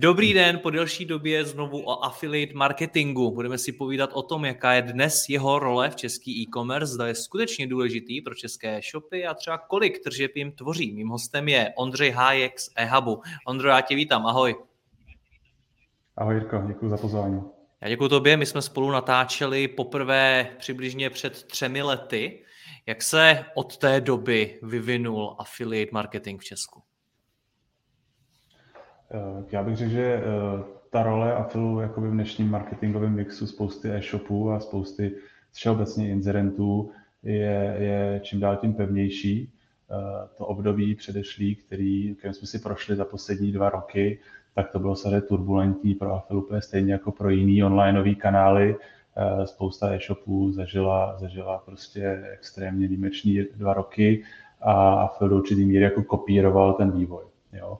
Dobrý den, po delší době znovu o affiliate marketingu. Budeme si povídat o tom, jaká je dnes jeho role v český e-commerce, zda je skutečně důležitý pro české shopy a třeba kolik tržeb jim tvoří. Mým hostem je Ondřej Hájek z eHubu. Ondro, já tě vítám, ahoj. Ahoj Jirko, děkuji za pozvání. Já děkuji tobě, my jsme spolu natáčeli poprvé přibližně před třemi lety. Jak se od té doby vyvinul affiliate marketing v Česku? Eh, já bych řekl, že eh, ta role afilu jakoby v dnešním marketingovém mixu spousty e-shopů a spousty všeobecně inzerentů je, je čím dál tím pevnější. Eh, to období předešlý, který, kterým jsme si prošli za poslední dva roky, tak to bylo samozřejmě turbulentní pro Afil úplně stejně jako pro jiný onlineové kanály. Spousta e-shopů zažila, zažila prostě extrémně výjimečný dva roky a Afil do určitý míry jako kopíroval ten vývoj. Jo.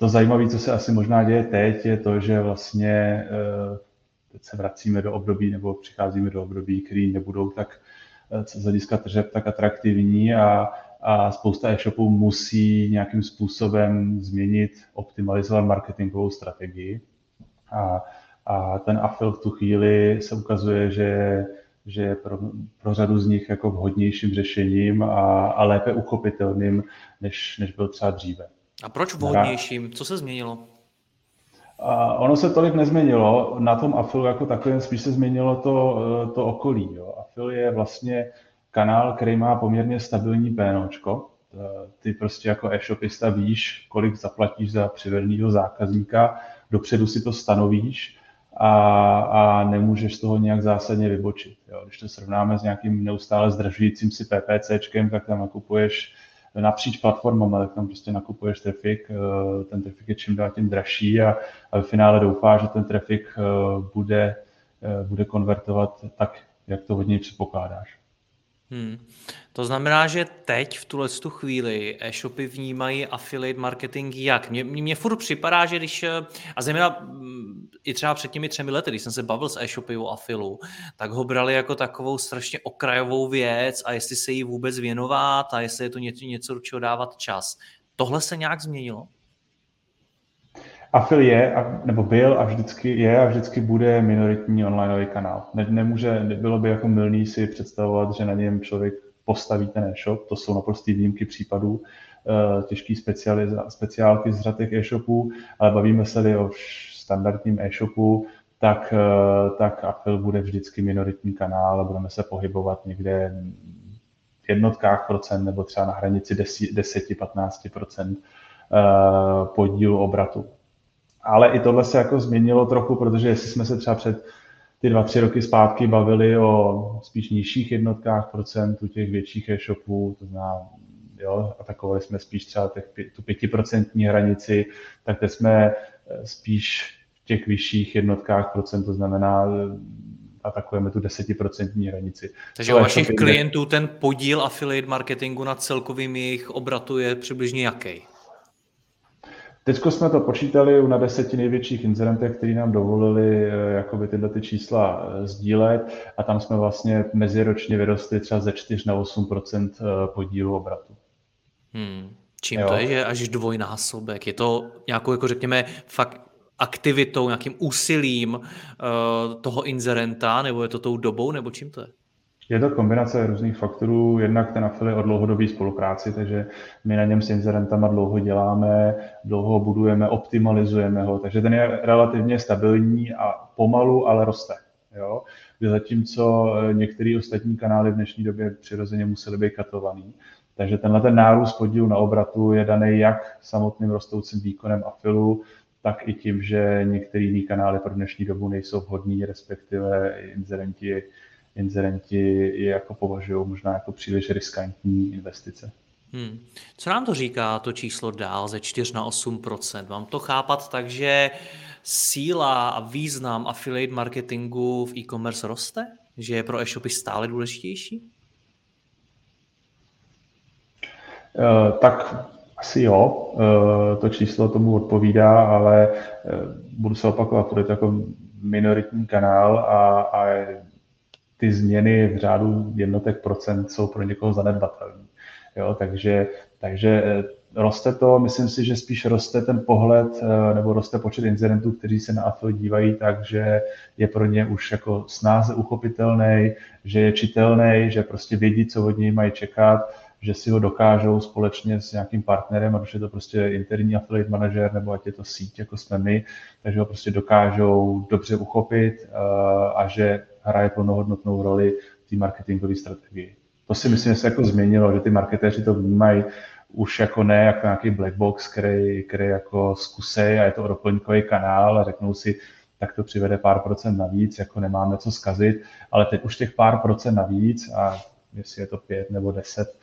To zajímavé, co se asi možná děje teď, je to, že vlastně eh, teď se vracíme do období nebo přicházíme do období, které nebudou tak eh, z hlediska tržeb tak atraktivní a, a spousta e-shopů musí nějakým způsobem změnit, optimalizovat marketingovou strategii. A, a ten afil v tu chvíli se ukazuje, že, že je pro, pro řadu z nich jako vhodnějším řešením a, a lépe uchopitelným, než, než byl třeba dříve. A proč vhodnějším? Co se změnilo? A ono se tolik nezměnilo. Na tom Afil jako takovém spíš se změnilo to, eh, to okolí. Jo. Afil je vlastně kanál, který má poměrně stabilní PNOčko. Eh, ty prostě jako e-shopista víš, kolik zaplatíš za přivedeného zákazníka, dopředu si to stanovíš a, a nemůžeš z toho nějak zásadně vybočit. Jo. Když to srovnáme s nějakým neustále zdražujícím si PPCčkem, tak tam nakupuješ napříč platformama, tak tam prostě nakupuješ trafik, eh, ten trafik je čím dál tím dražší a, a v finále doufá, že ten trafik eh, bude, eh, bude konvertovat tak, jak to hodně předpokládáš. Hmm. To znamená, že teď v tuhle tu chvíli e-shopy vnímají affiliate marketing jak? Mně, mně furt připadá, že když, a zejména mm, i třeba před těmi třemi lety, když jsem se bavil s e-shopy o afilu, tak ho brali jako takovou strašně okrajovou věc a jestli se jí vůbec věnovat a jestli je to něco, něco do čeho dávat čas. Tohle se nějak změnilo? Afil je, nebo byl a vždycky je a vždycky bude minoritní onlineový kanál. Ne, nemůže, bylo by jako milný si představovat, že na něm člověk postaví ten e-shop, to jsou naprostý výjimky případů, eh, těžký speciálky z řad e-shopů, ale bavíme se o standardním e-shopu, tak, eh, tak Afil bude vždycky minoritní kanál a budeme se pohybovat někde v jednotkách procent nebo třeba na hranici 10-15 eh, podílu obratu. Ale i tohle se jako změnilo trochu, protože jestli jsme se třeba před ty dva, tři roky zpátky bavili o spíš nižších jednotkách procent u těch větších e-shopů, to znamená, jo, atakovali jsme spíš třeba těch, tu pětiprocentní hranici, tak teď jsme eh, spíš v těch vyšších jednotkách procent, to znamená, eh, atakujeme tu desetiprocentní hranici. Takže u vašich klientů ten podíl affiliate marketingu na celkovým jejich obratu je přibližně jaký? Teď jsme to počítali na deseti největších incidentech, který nám dovolili eh, jakoby tyhle ty čísla eh, sdílet a tam jsme vlastně meziročně vyrostli třeba ze 4 na 8 eh, podílu obratu. Hmm. Čím jo. to je, že až dvojnásobek? Je to nějakou, jako řekněme, fakt aktivitou, nějakým úsilím uh, toho inzerenta, nebo je to tou dobou, nebo čím to je? Je to kombinace různých faktorů, jednak ten afili o dlouhodobé spolupráci, takže my na něm s inzerentama dlouho děláme, dlouho budujeme, optimalizujeme ho, takže ten je relativně stabilní a pomalu, ale roste. Jo? Zatímco eh, některé ostatní kanály v dnešní době přirozeně musely být katovaný. Takže tenhle ten nárůst podílu na obratu je daný jak samotným rostoucím výkonem afilu, tak i tím, že některé jiné kanály pro dnešní dobu nejsou vhodní, respektive inzerenti inzerenti je jako považují možná jako příliš riskantní investice. Hmm. Co nám to říká to číslo dál ze 4 na 8 Mám to chápat tak, že síla a význam affiliate marketingu v e-commerce roste? Že je pro e-shopy stále důležitější? Uh, tak asi jo, uh, to číslo tomu odpovídá, ale uh, budu se opakovat, to je to jako minoritní kanál a, a ty změny v řádu jednotek procent jsou pro někoho zanedbatelné. Jo, takže, takže eh, roste to, myslím si, že spíš roste ten pohled eh, nebo roste počet incidentů, kteří se na AFL dívají tak, že je pro ně už jako snáze uchopitelný, že je čitelný, že prostě vědí, co od něj mají čekat, že si ho dokážou společně s nějakým partnerem, ať už je to prostě interní affiliate manager, nebo ať je to síť, jako jsme my, takže ho prostě dokážou dobře uchopit eh, a že hraje plnohodnotnou roli v té marketingové strategii. To si myslím, že se jako změnilo, že ty marketéři to vnímají už jako ne jako nějaký black box, který, který jako zkusej a je to doplňkový kanál a řeknou si, tak to přivede pár procent navíc, jako nemáme co zkazit, ale teď už těch pár procent navíc a jestli je to pět nebo deset,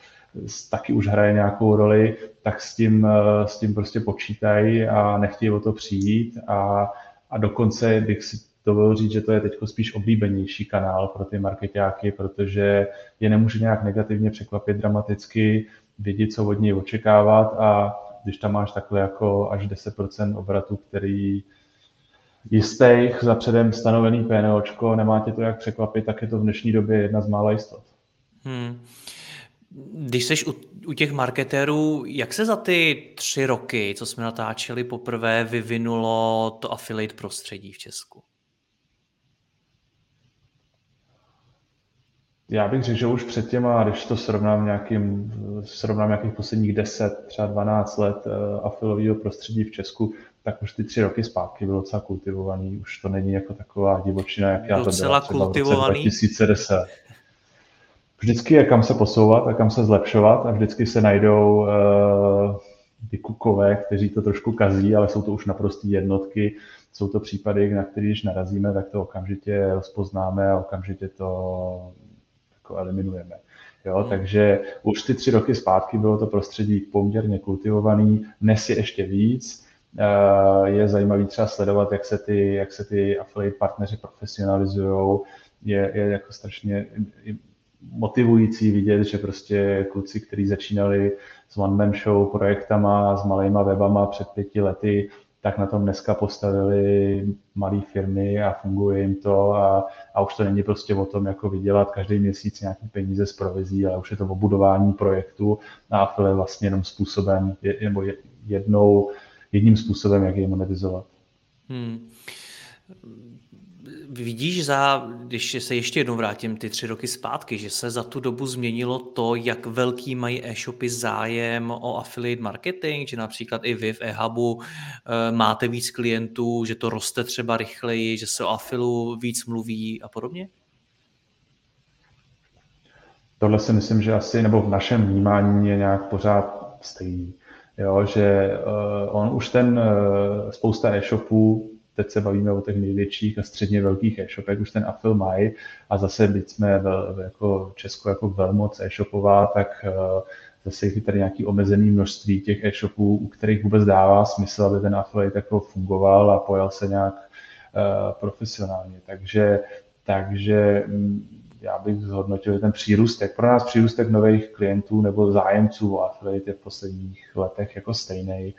taky už hraje nějakou roli, tak s tím, s tím prostě počítají a nechtějí o to přijít a, a dokonce bych si dovolil říct, že to je teď spíš oblíbenější kanál pro ty marketáky, protože je nemůže nějak negativně překvapit dramaticky, vědět, co od něj očekávat a když tam máš takhle jako až 10% obratu, který jistých za předem stanovený PNOčko, nemá tě to jak překvapit, tak je to v dnešní době jedna z mála jistot. Hmm. Když jsi u, u těch marketérů, jak se za ty tři roky, co jsme natáčeli poprvé, vyvinulo to affiliate prostředí v Česku? Já bych řekl, že už před těma, když to srovnám nějakým, srovnám nějakých posledních 10, třeba 12 let uh, afilového prostředí v Česku, tak už ty tři roky zpátky bylo docela kultivovaný. Už to není jako taková divočina, jak já to byla třeba kultivovaný. v roce 2010. Vždycky je kam se posouvat a kam se zlepšovat a vždycky se najdou uh, ty kukové, kteří to trošku kazí, ale jsou to už naprostý jednotky. Jsou to případy, na které když narazíme, tak to okamžitě rozpoznáme a okamžitě to jako eliminujeme. Jo, hmm. Takže už ty tři roky zpátky bylo to prostředí poměrně kultivovaný, dnes je ještě víc. Eh, je zajímavý třeba sledovat, jak se ty, jak se ty affiliate partneři profesionalizují. Je, je jako strašně motivující vidět, že prostě kluci, kteří začínali s one-man show projektama, s malýma webama před pěti lety, tak na tom dneska postavili malé firmy a funguje jim to a, a už to není prostě o tom, jako vydělat každý měsíc nějaký peníze z provizí, ale už je to o budování projektu a Affile vlastně jenom způsobem, nebo jednou, jedním způsobem, jak je monetizovat. Hmm vidíš za, když se ještě jednou vrátím ty tři roky zpátky, že se za tu dobu změnilo to, jak velký mají e-shopy zájem o affiliate marketing, že například i vy v e-hubu e, máte víc klientů, že to roste třeba rychleji, že se o affilu víc mluví a podobně? Tohle si myslím, že asi, nebo v našem vnímání je nějak pořád stejný. Jo, že uh, on už ten uh, spousta e-shopů teď se bavíme o těch největších a středně velkých e-shopech, už ten afil mají a zase byť jsme v, jako Česko jako velmoc e-shopová, tak uh, zase je tady nějaký omezený množství těch e-shopů, u kterých vůbec dává smysl, aby ten affiliate jako fungoval a pojal se nějak uh, profesionálně. Takže, takže mm, já bych zhodnotil ten přírůstek. Pro nás přírůstek nových klientů nebo zájemců o affiliate je v posledních letech jako stejný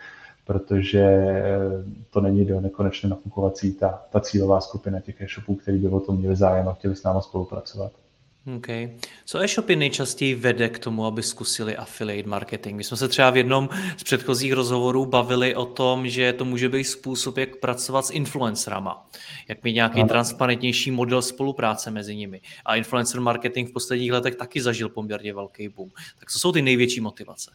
protože eh, to není do nekonečně nafukovací ta, ta cílová skupina těch e-shopů, který by o tom měli zájem a chtěli s námi spolupracovat. Okay. Co e-shopy nejčastěji vede k tomu, aby zkusili affiliate marketing? My jsme se třeba v jednom z předchozích rozhovorů bavili o tom, že to může být způsob, jak pracovat s influencerama, jak mít nějaký ano. transparentnější model spolupráce mezi nimi. A influencer marketing v posledních letech taky zažil poměrně velký boom. Tak co jsou ty největší motivace?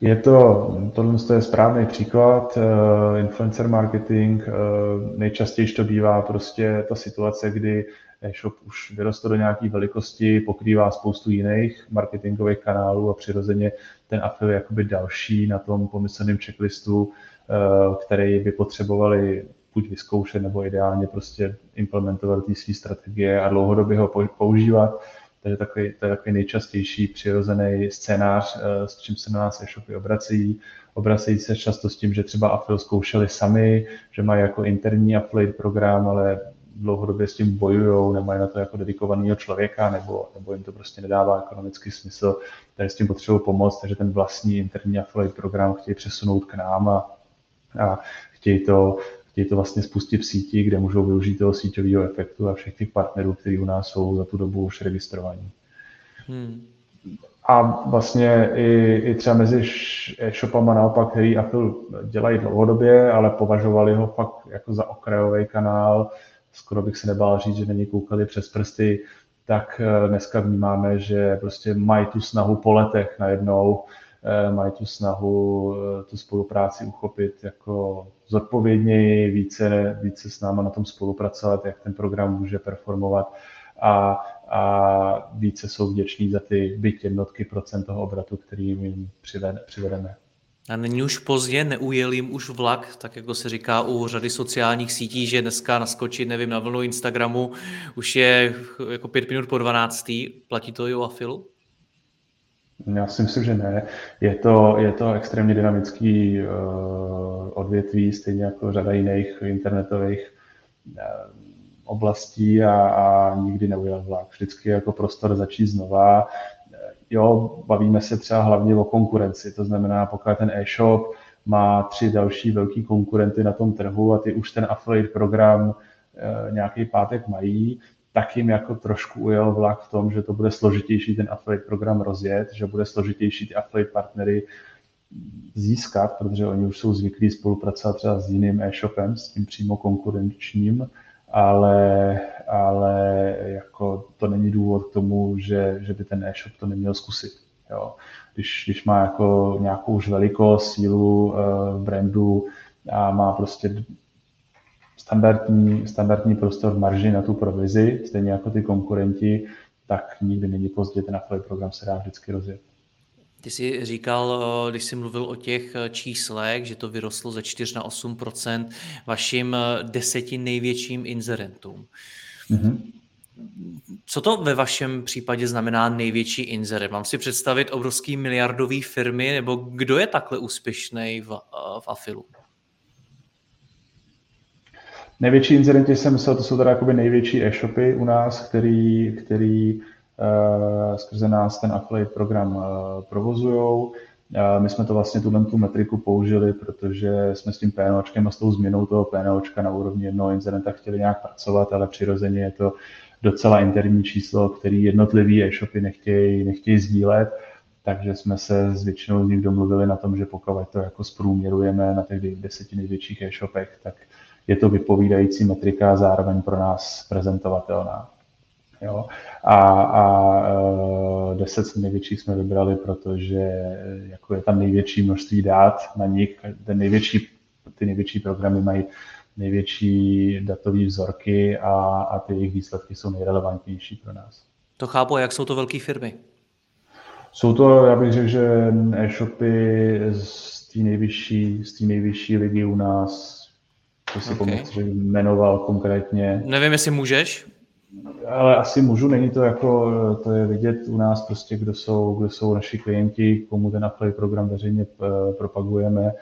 Je to, tohle je správný příklad, uh, influencer marketing, uh, nejčastěji to bývá prostě ta situace, kdy e-shop už vyrostl do nějaké velikosti, pokrývá spoustu jiných marketingových kanálů a přirozeně ten afil je jakoby další na tom pomyslném checklistu, uh, který by potřebovali buď vyzkoušet, nebo ideálně prostě implementovat ty své strategie a dlouhodobě ho používat. Takže takový, to je takový nejčastější přirozený scénář, eh, s čím se na nás e-shopy obrací. Obracejí se často s tím, že třeba Affil zkoušeli sami, že mají jako interní affiliate program, ale dlouhodobě s tím bojují, nemají na to jako dedikovaného člověka, nebo, nebo jim to prostě nedává ekonomický smysl, takže s tím potřebují pomoct, takže ten vlastní interní affiliate program chtějí přesunout k nám a, a chtějí to, chtějí to vlastně spustit v síti, kde můžou využít toho síťového efektu a všech těch partnerů, kteří u nás jsou za tu dobu už registrovaní. Hmm. A vlastně i, i třeba mezi e-shopama naopak, který Apple dělají dlouhodobě, ale považovali ho fakt jako za okrajový kanál, skoro bych se nebál říct, že není koukali přes prsty, tak eh, dneska vnímáme, že prostě mají tu snahu po letech najednou, mají tu snahu eh, tu spolupráci uchopit jako zodpovědněji, více, více s náma na tom spolupracovat, jak ten program může performovat a, a více jsou vděční za ty byť jednotky procent toho obratu, který jim přivedeme. A není už pozdě, neujel jim už vlak, tak jako se říká u řady sociálních sítí, že dneska naskočit, nevím, na vlnu Instagramu už je jako pět minut po 12. Platí to i o Afilu? Já si myslím, že ne. Je to, je to extrémně dynamický uh, odvětví, stejně jako řada jiných internetových uh, oblastí a, a nikdy neujel vlak. Vždycky jako prostor začít znova jo, bavíme se třeba hlavně o konkurenci, to znamená, pokud ten e-shop má tři další velký konkurenty na tom trhu a ty už ten affiliate program nějaký pátek mají, tak jim jako trošku ujel vlak v tom, že to bude složitější ten affiliate program rozjet, že bude složitější ty affiliate partnery získat, protože oni už jsou zvyklí spolupracovat třeba s jiným e-shopem, s tím přímo konkurenčním, ale, ale jako to není důvod k tomu, že, že by ten e-shop to neměl zkusit. Jo. Když, když má jako nějakou už velikost, sílu uh, brandu a má prostě standardní, standardní prostor v marži na tu provizi, stejně jako ty konkurenti, tak nikdy není pozdě, ten affiliate program se dá vždycky rozjet. Ty jsi říkal, eh, když jsi mluvil o těch eh, číslech, že to vyrostlo ze 4 na 8% vašim eh, deseti největším inzerentům. Mm-hmm. Co to ve vašem případě znamená největší inzerent? Mám si představit obrovský miliardový firmy, nebo kdo je takhle úspěšný v, v Afilu? Největší inzerenti jsem myslel, to jsou teda jakoby největší e-shopy u nás, který, který Eh, skrze nás ten affiliate program eh, provozují. My jsme to vlastně tuhle tu metriku použili, protože jsme s tím PNOčkem a s tou změnou toho PNOčka na úrovni jednoho incidenta chtěli nějak pracovat, ale přirozeně je to docela interní číslo, který jednotlivý e-shopy nechtějí, nechtějí sdílet, takže jsme se s většinou z nich domluvili na tom, že pokud to jako zprůměrujeme na těch deseti největších e-shopech, tak je to vypovídající metrika a zároveň pro nás prezentovatelná. Jo? A, a e, deset největších jsme vybrali, protože jako je tam největší množství dát na nich. Ten největší, ty největší programy mají největší datové vzorky a, a ty jejich výsledky jsou nejrelevantnější pro nás. To chápu, jak jsou to velké firmy? Jsou to, já bych řekl, že e-shopy z té nejvyšší, z té nejvyšší ligy u nás, to si okay. pomoct, že jmenoval konkrétně. Nevím, jestli můžeš ale asi můžu, není to jako, to je vidět u nás prostě, kdo jsou, kdo jsou naši klienti, komu ten affiliate program veřejně eh, propagujeme,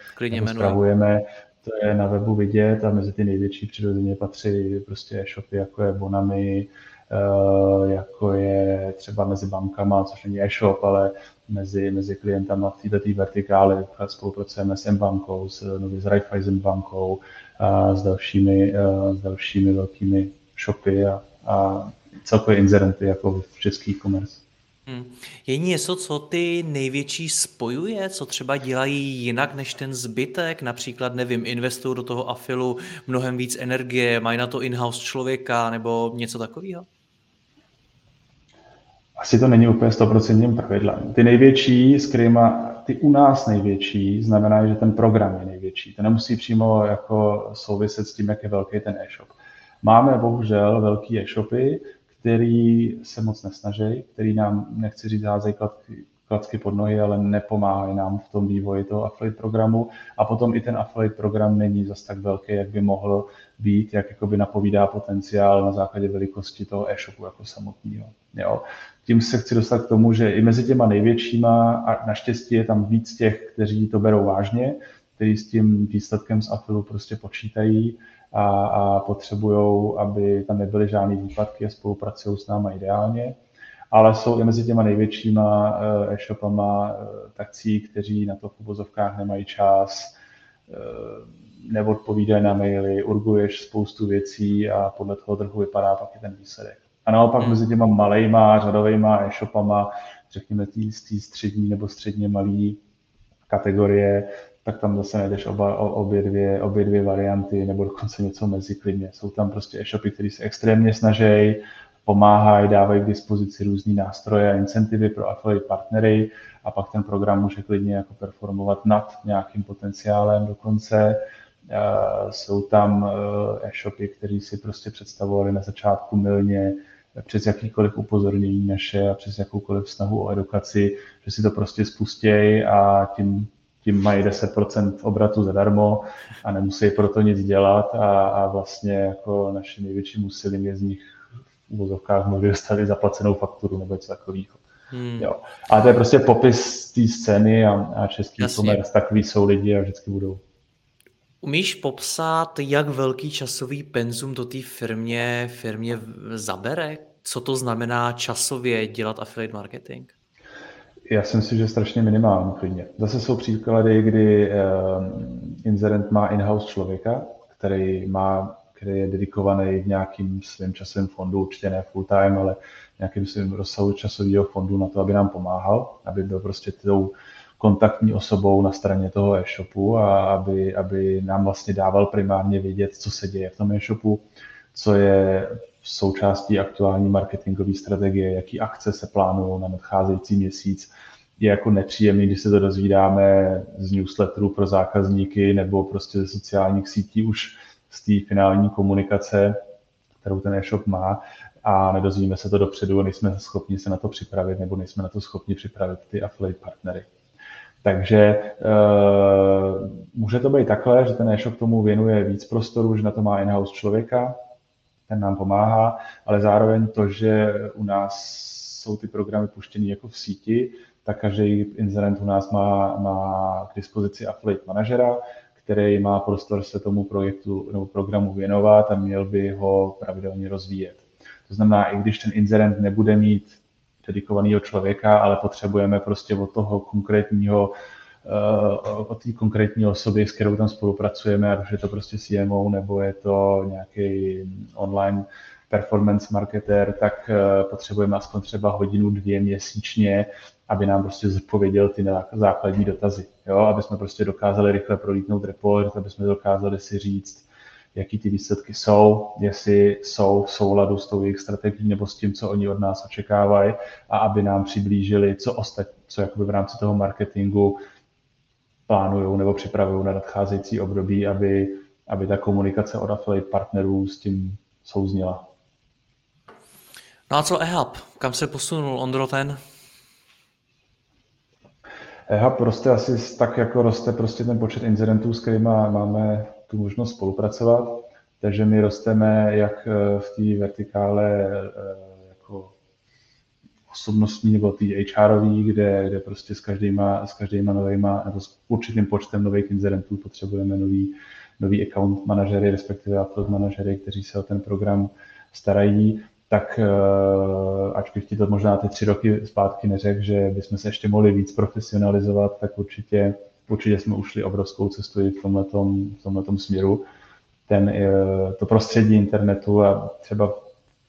spravujeme, to je na webu vidět a mezi ty největší přirozeně patří prostě e-shopy, jako je Bonami, eh, jako je třeba mezi bankama, což není e-shop, ale mezi, mezi klientama v této vertikály spolupracujeme s M-bankou, s, no, s Raiffeisen bankou a s dalšími, eh, s dalšími velkými shopy a a celkově inzerenty jako v český e-commerce. Hmm. Je něco, co ty největší spojuje, co třeba dělají jinak než ten zbytek? Například, nevím, investují do toho afilu mnohem víc energie, mají na to in-house člověka nebo něco takového? Asi to není úplně stoprocentním pravidlem. Ty největší, s kterými, ty u nás největší, znamená, že ten program je největší. To nemusí přímo jako souviset s tím, jak je velký ten e-shop. Máme bohužel velký e-shopy, který se moc nesnaží, který nám, nechci říct, házejí klacky pod nohy, ale nepomáhají nám v tom vývoji toho affiliate programu. A potom i ten affiliate program není zas tak velký, jak by mohl být, jak jakoby napovídá potenciál na základě velikosti toho e-shopu jako samotného. Jo. Tím se chci dostat k tomu, že i mezi těma největšíma, a naštěstí je tam víc těch, kteří to berou vážně, kteří s tím výsledkem z afilu prostě počítají a, a potřebují, aby tam nebyly žádné výpadky a spolupracují s náma ideálně ale jsou i mezi těma největšíma eh, e-shopama eh, takcí, kteří na to v uvozovkách nemají čas, eh, neodpovídají na maily, urguješ spoustu věcí a podle toho trhu vypadá pak i ten výsledek. A naopak hmm. mezi těma malejma, řadovejma e-shopama, řekněme tý, tý střední nebo středně malý kategorie, tak tam zase najdeš oba, obě, dvě, obě dvě varianty, nebo dokonce něco mezi klidně. Jsou tam prostě e-shopy, které se extrémně snaží, pomáhají, dávají k dispozici různé nástroje a incentivy pro affiliate partnery a pak ten program může klidně jako performovat nad nějakým potenciálem dokonce. Jsou tam eh, e-shopy, které si prostě představovali na začátku milně přes jakýkoliv upozornění naše a přes jakoukoliv snahu o edukaci, že si to prostě spustějí a tím, tím mají 10% obratu zadarmo a nemusí pro to nic dělat a, a vlastně jako naším největším úsilím je z nich uvozovkách mohli dostat zaplacenou fakturu nebo něco takového. Hmm. Jo. Ale to je prostě popis té scény a, a český e-commerce, takový jsou lidi a vždycky budou. Umíš popsat, jak velký časový penzum do té firmě, firmě zabere? Co to znamená časově dělat affiliate marketing? Já si myslím, že strašně minimální klidně. Zase jsou příklady, kdy uh, inzerent má in-house člověka, který má který je dedikovaný nějakým svým časovým fondu, určitě ne full time, ale nějakým svým rozsahu časového fondu na to, aby nám pomáhal, aby byl prostě tou kontaktní osobou na straně toho e-shopu a aby, aby nám vlastně dával primárně vědět, co se děje v tom e-shopu, co je součástí aktuální marketingové strategie, jaký akce se plánují na nadcházející měsíc. Je jako nepříjemný, když se to dozvídáme z newsletterů pro zákazníky nebo prostě ze sociálních sítí už z té finální komunikace, kterou ten e-shop má a nedozvíme se to dopředu nejsme schopni se na to připravit nebo nejsme na to schopni připravit ty affiliate partnery. Takže uh, může to být takhle, že ten e-shop tomu věnuje víc prostoru, že na to má in-house člověka, ten nám pomáhá, ale zároveň to, že u nás jsou ty programy puštěny jako v síti, tak každý inzerent u nás má, má k dispozici affiliate manažera, který má prostor se tomu projektu nebo programu věnovat a měl by ho pravidelně rozvíjet. To znamená, i když ten inzerent nebude mít dedikovaného člověka, ale potřebujeme prostě od toho konkrétního eh, od té konkrétní osoby, s kterou tam spolupracujeme, ať už je to prostě CMO nebo je to nějaký online performance marketer, tak eh, potřebujeme aspoň třeba hodinu, dvě měsíčně, aby nám prostě zodpověděl ty základní dotazy. Jo? Aby jsme prostě dokázali rychle prolítnout report, aby jsme dokázali si říct, jaký ty výsledky jsou, jestli jsou v souladu s tou jejich strategií nebo s tím, co oni od nás očekávají a aby nám přiblížili, co ostatní, co jakoby v rámci toho marketingu plánují nebo připravují na nadcházející období, aby, aby ta komunikace od affiliate partnerů s tím souzněla. No a co EHAB? Kam se posunul Ondro ten? EHAB roste asi tak, jako roste prostě ten počet incidentů, s kterými máme tu možnost spolupracovat. Takže my rosteme jak eh, v té vertikále eh, jako osobnostní nebo té HRový, kde, kde prostě s každýma, s každýma novýma, nebo s určitým počtem nových incidentů potřebujeme nový, nový account manažery, respektive affiliate manažery, kteří se o ten program starají tak eh, ač bych ti to možná ty tři roky zpátky neřekl, že bychom se ještě mohli víc profesionalizovat, tak určitě, určitě jsme ušli obrovskou cestu i v tomhletom, v tomhletom směru. Ten, eh, to prostředí internetu a třeba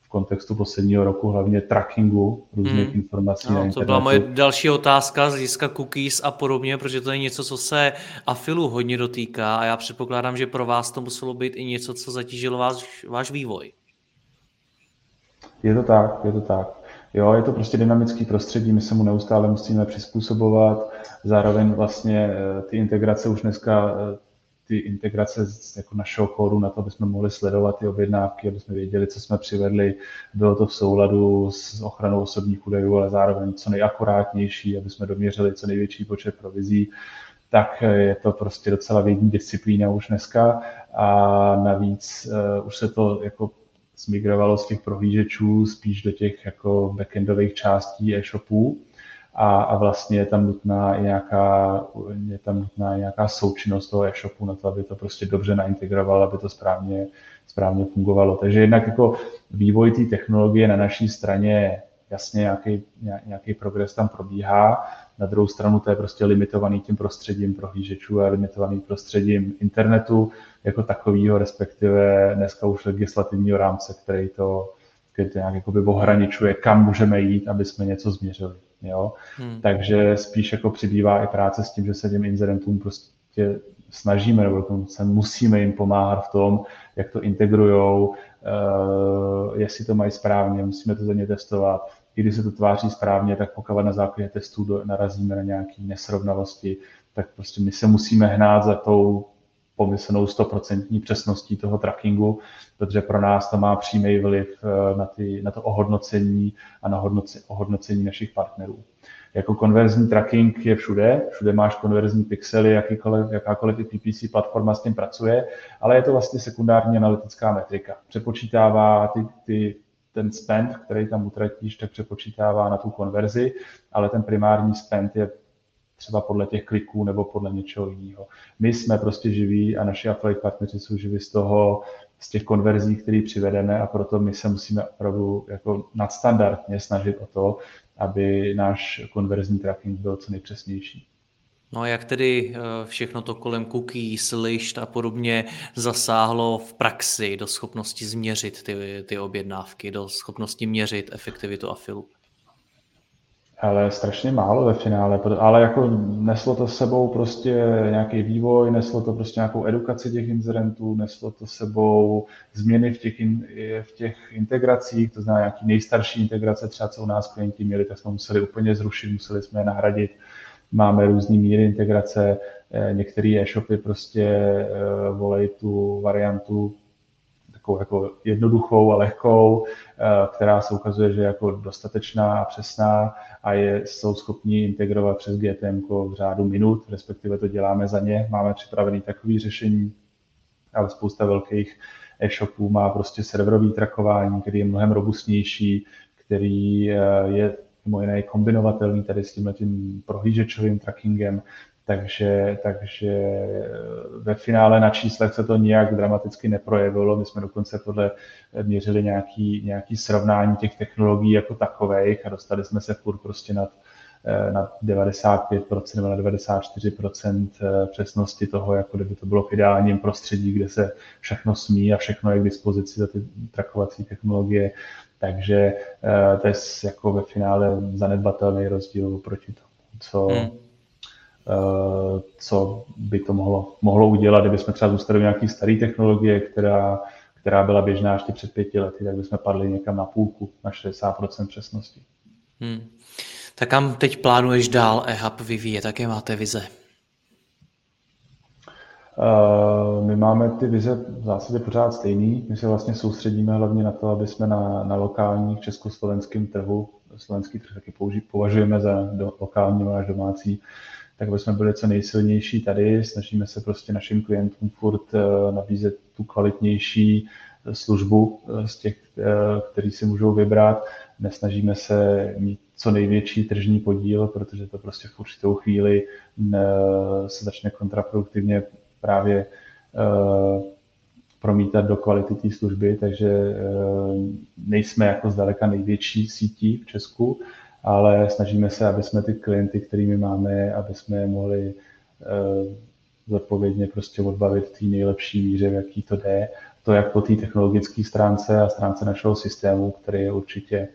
v kontextu posledního roku hlavně trackingu různých hmm. informací no, na internetu. To byla moje další otázka z hlediska cookies a podobně, protože to je něco, co se afilu hodně dotýká a já předpokládám, že pro vás to muselo být i něco, co zatížilo váš, váš vývoj. Je to tak, je to tak. Jo, je to prostě dynamický prostředí, my se mu neustále musíme přizpůsobovat, zároveň vlastně eh, ty integrace už dneska, eh, ty integrace z jako našeho kódu na to, aby jsme mohli sledovat ty objednávky, aby jsme věděli, co jsme přivedli, bylo to v souladu s ochranou osobních údajů, ale zároveň co nejakurátnější, aby jsme doměřili co největší počet provizí, tak je to prostě docela vědní disciplína už dneska. A navíc uh, už se to jako zmigrovalo z těch prohlížečů spíš do těch jako backendových částí e-shopů a, a vlastně je tam nutná i nějaká, je tam nutná i nějaká součinnost toho e-shopu na to, aby to prostě dobře naintegrovalo, aby to správně, správně fungovalo. Takže jednak jako vývoj té technologie na naší straně jasně nějaký, nějaký progres tam probíhá, na druhou stranu to je prostě limitovaný tím prostředím prohlížečů a limitovaný prostředím internetu jako takového, respektive dneska už legislativního rámce, který to, který to nějak jakoby ohraničuje, kam můžeme jít, aby jsme něco změřili. Jo? Hmm. Takže spíš jako přibývá i práce s tím, že se těm incidentům prostě snažíme, nebo se musíme jim pomáhat v tom, jak to integrujou, uh, jestli to mají správně, musíme to za ně testovat, i když se to tváří správně, tak pokud na základě testů narazíme na nějaké nesrovnalosti, tak prostě my se musíme hnát za tou pomyslnou 100% přesností toho trackingu, protože pro nás to má přímý vliv eh, na, ty, na to ohodnocení a na hodnoci, ohodnocení našich partnerů. Jako konverzní tracking je všude, všude máš konverzní pixely, jakýkoliv, jakákoliv i PPC platforma s tím pracuje, ale je to vlastně sekundární analytická metrika. Přepočítává ty, ty ten spend, který tam utratíš, tak přepočítává na tu konverzi, ale ten primární spend je třeba podle těch kliků nebo podle něčeho jiného. My jsme prostě živí a naši affiliate partneři jsou živí z toho, z těch konverzí, které přivedeme a proto my se musíme opravdu jako nadstandardně snažit o to, aby náš konverzní tracking byl co nejpřesnější. No a jak tedy eh, všechno to kolem cookies, lišt a podobně zasáhlo v praxi do schopnosti změřit ty, ty objednávky, do schopnosti měřit efektivitu afilu? Ale strašně málo ve finále, ale jako neslo to sebou prostě nějaký vývoj, neslo to prostě nějakou edukaci těch inzerentů, neslo to sebou změny v těch, in, v těch integracích, to znamená nějaký nejstarší integrace, třeba co u nás klienti měli, tak jsme museli úplně zrušit, museli jsme je nahradit máme různé míry integrace, eh, některé e-shopy prostě eh, volají tu variantu takovou jako jednoduchou a lehkou, eh, která se ukazuje, že je jako dostatečná a přesná a je, jsou schopni integrovat přes GTM v řádu minut, respektive to děláme za ně. Máme připravené takové řešení, ale spousta velkých e-shopů má prostě serverový trakování, který je mnohem robustnější, který je mimo jiné kombinovatelný tady s tímhle tím prohlížečovým trackingem, takže, takže eh, ve finále na číslech se to nijak dramaticky neprojevilo. My jsme dokonce podle měřili nějaký, nějaký srovnání těch technologií jako takových a dostali jsme se furt prostě nad, eh, na 95% nebo na 94% eh, přesnosti toho, jako kdyby to bylo v ideálním prostředí, kde se všechno smí a všechno je k dispozici za ty trakovací technologie. Takže eh, to je jako ve finále zanedbatelný rozdíl proti tomu, co, hmm. Eh, co by to mohlo, mohlo udělat, kdyby jsme třeba zůstali v nějaký staré technologie, která, která byla běžná ještě před pěti lety, tak bychom padli někam na půlku, na 60% přesnosti. Hmm. Tak kam teď plánuješ dál eHub vyvíjet? Jaké máte vize? Eh, my máme ty vize v zásadě pořád stejný. My se vlastně soustředíme hlavně na to, aby jsme na, na lokální československém trhu, slovenský trh taky použi, považujeme za do, lokální až domácí, tak aby jsme byli co nejsilnější tady. Snažíme se prostě našim klientům furt eh, nabízet tu kvalitnější službu eh, z těch, který si můžou vybrat. Nesnažíme se mít co největší tržní podíl, protože to prostě v určitou chvíli se začne kontraproduktivně právě promítat do kvality té služby, takže nejsme jako zdaleka největší sítí v Česku, ale snažíme se, aby jsme ty klienty, kterými máme, aby jsme je mohli zodpovědně prostě odbavit v té nejlepší míře, v jaký to jde. To jak po té technologické stránce a stránce našeho systému, který je určitě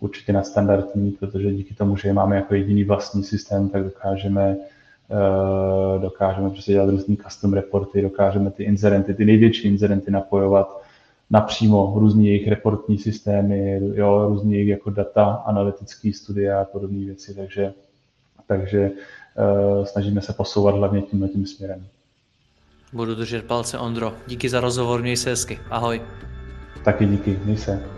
určitě nadstandardní, protože díky tomu, že máme jako jediný vlastní systém, tak dokážeme Eh, dokážeme prostě dělat různý custom reporty, dokážeme ty inzerenty, ty největší inzerenty napojovat napřímo různý jejich reportní systémy, jo, různý jejich jako data, analytické studie a podobné věci, takže, takže uh, snažíme se posouvat hlavně tímhle tím směrem. Budu držet palce, Ondro. Díky za rozhovor, měj se hezky. Ahoj. Taky díky, měj se.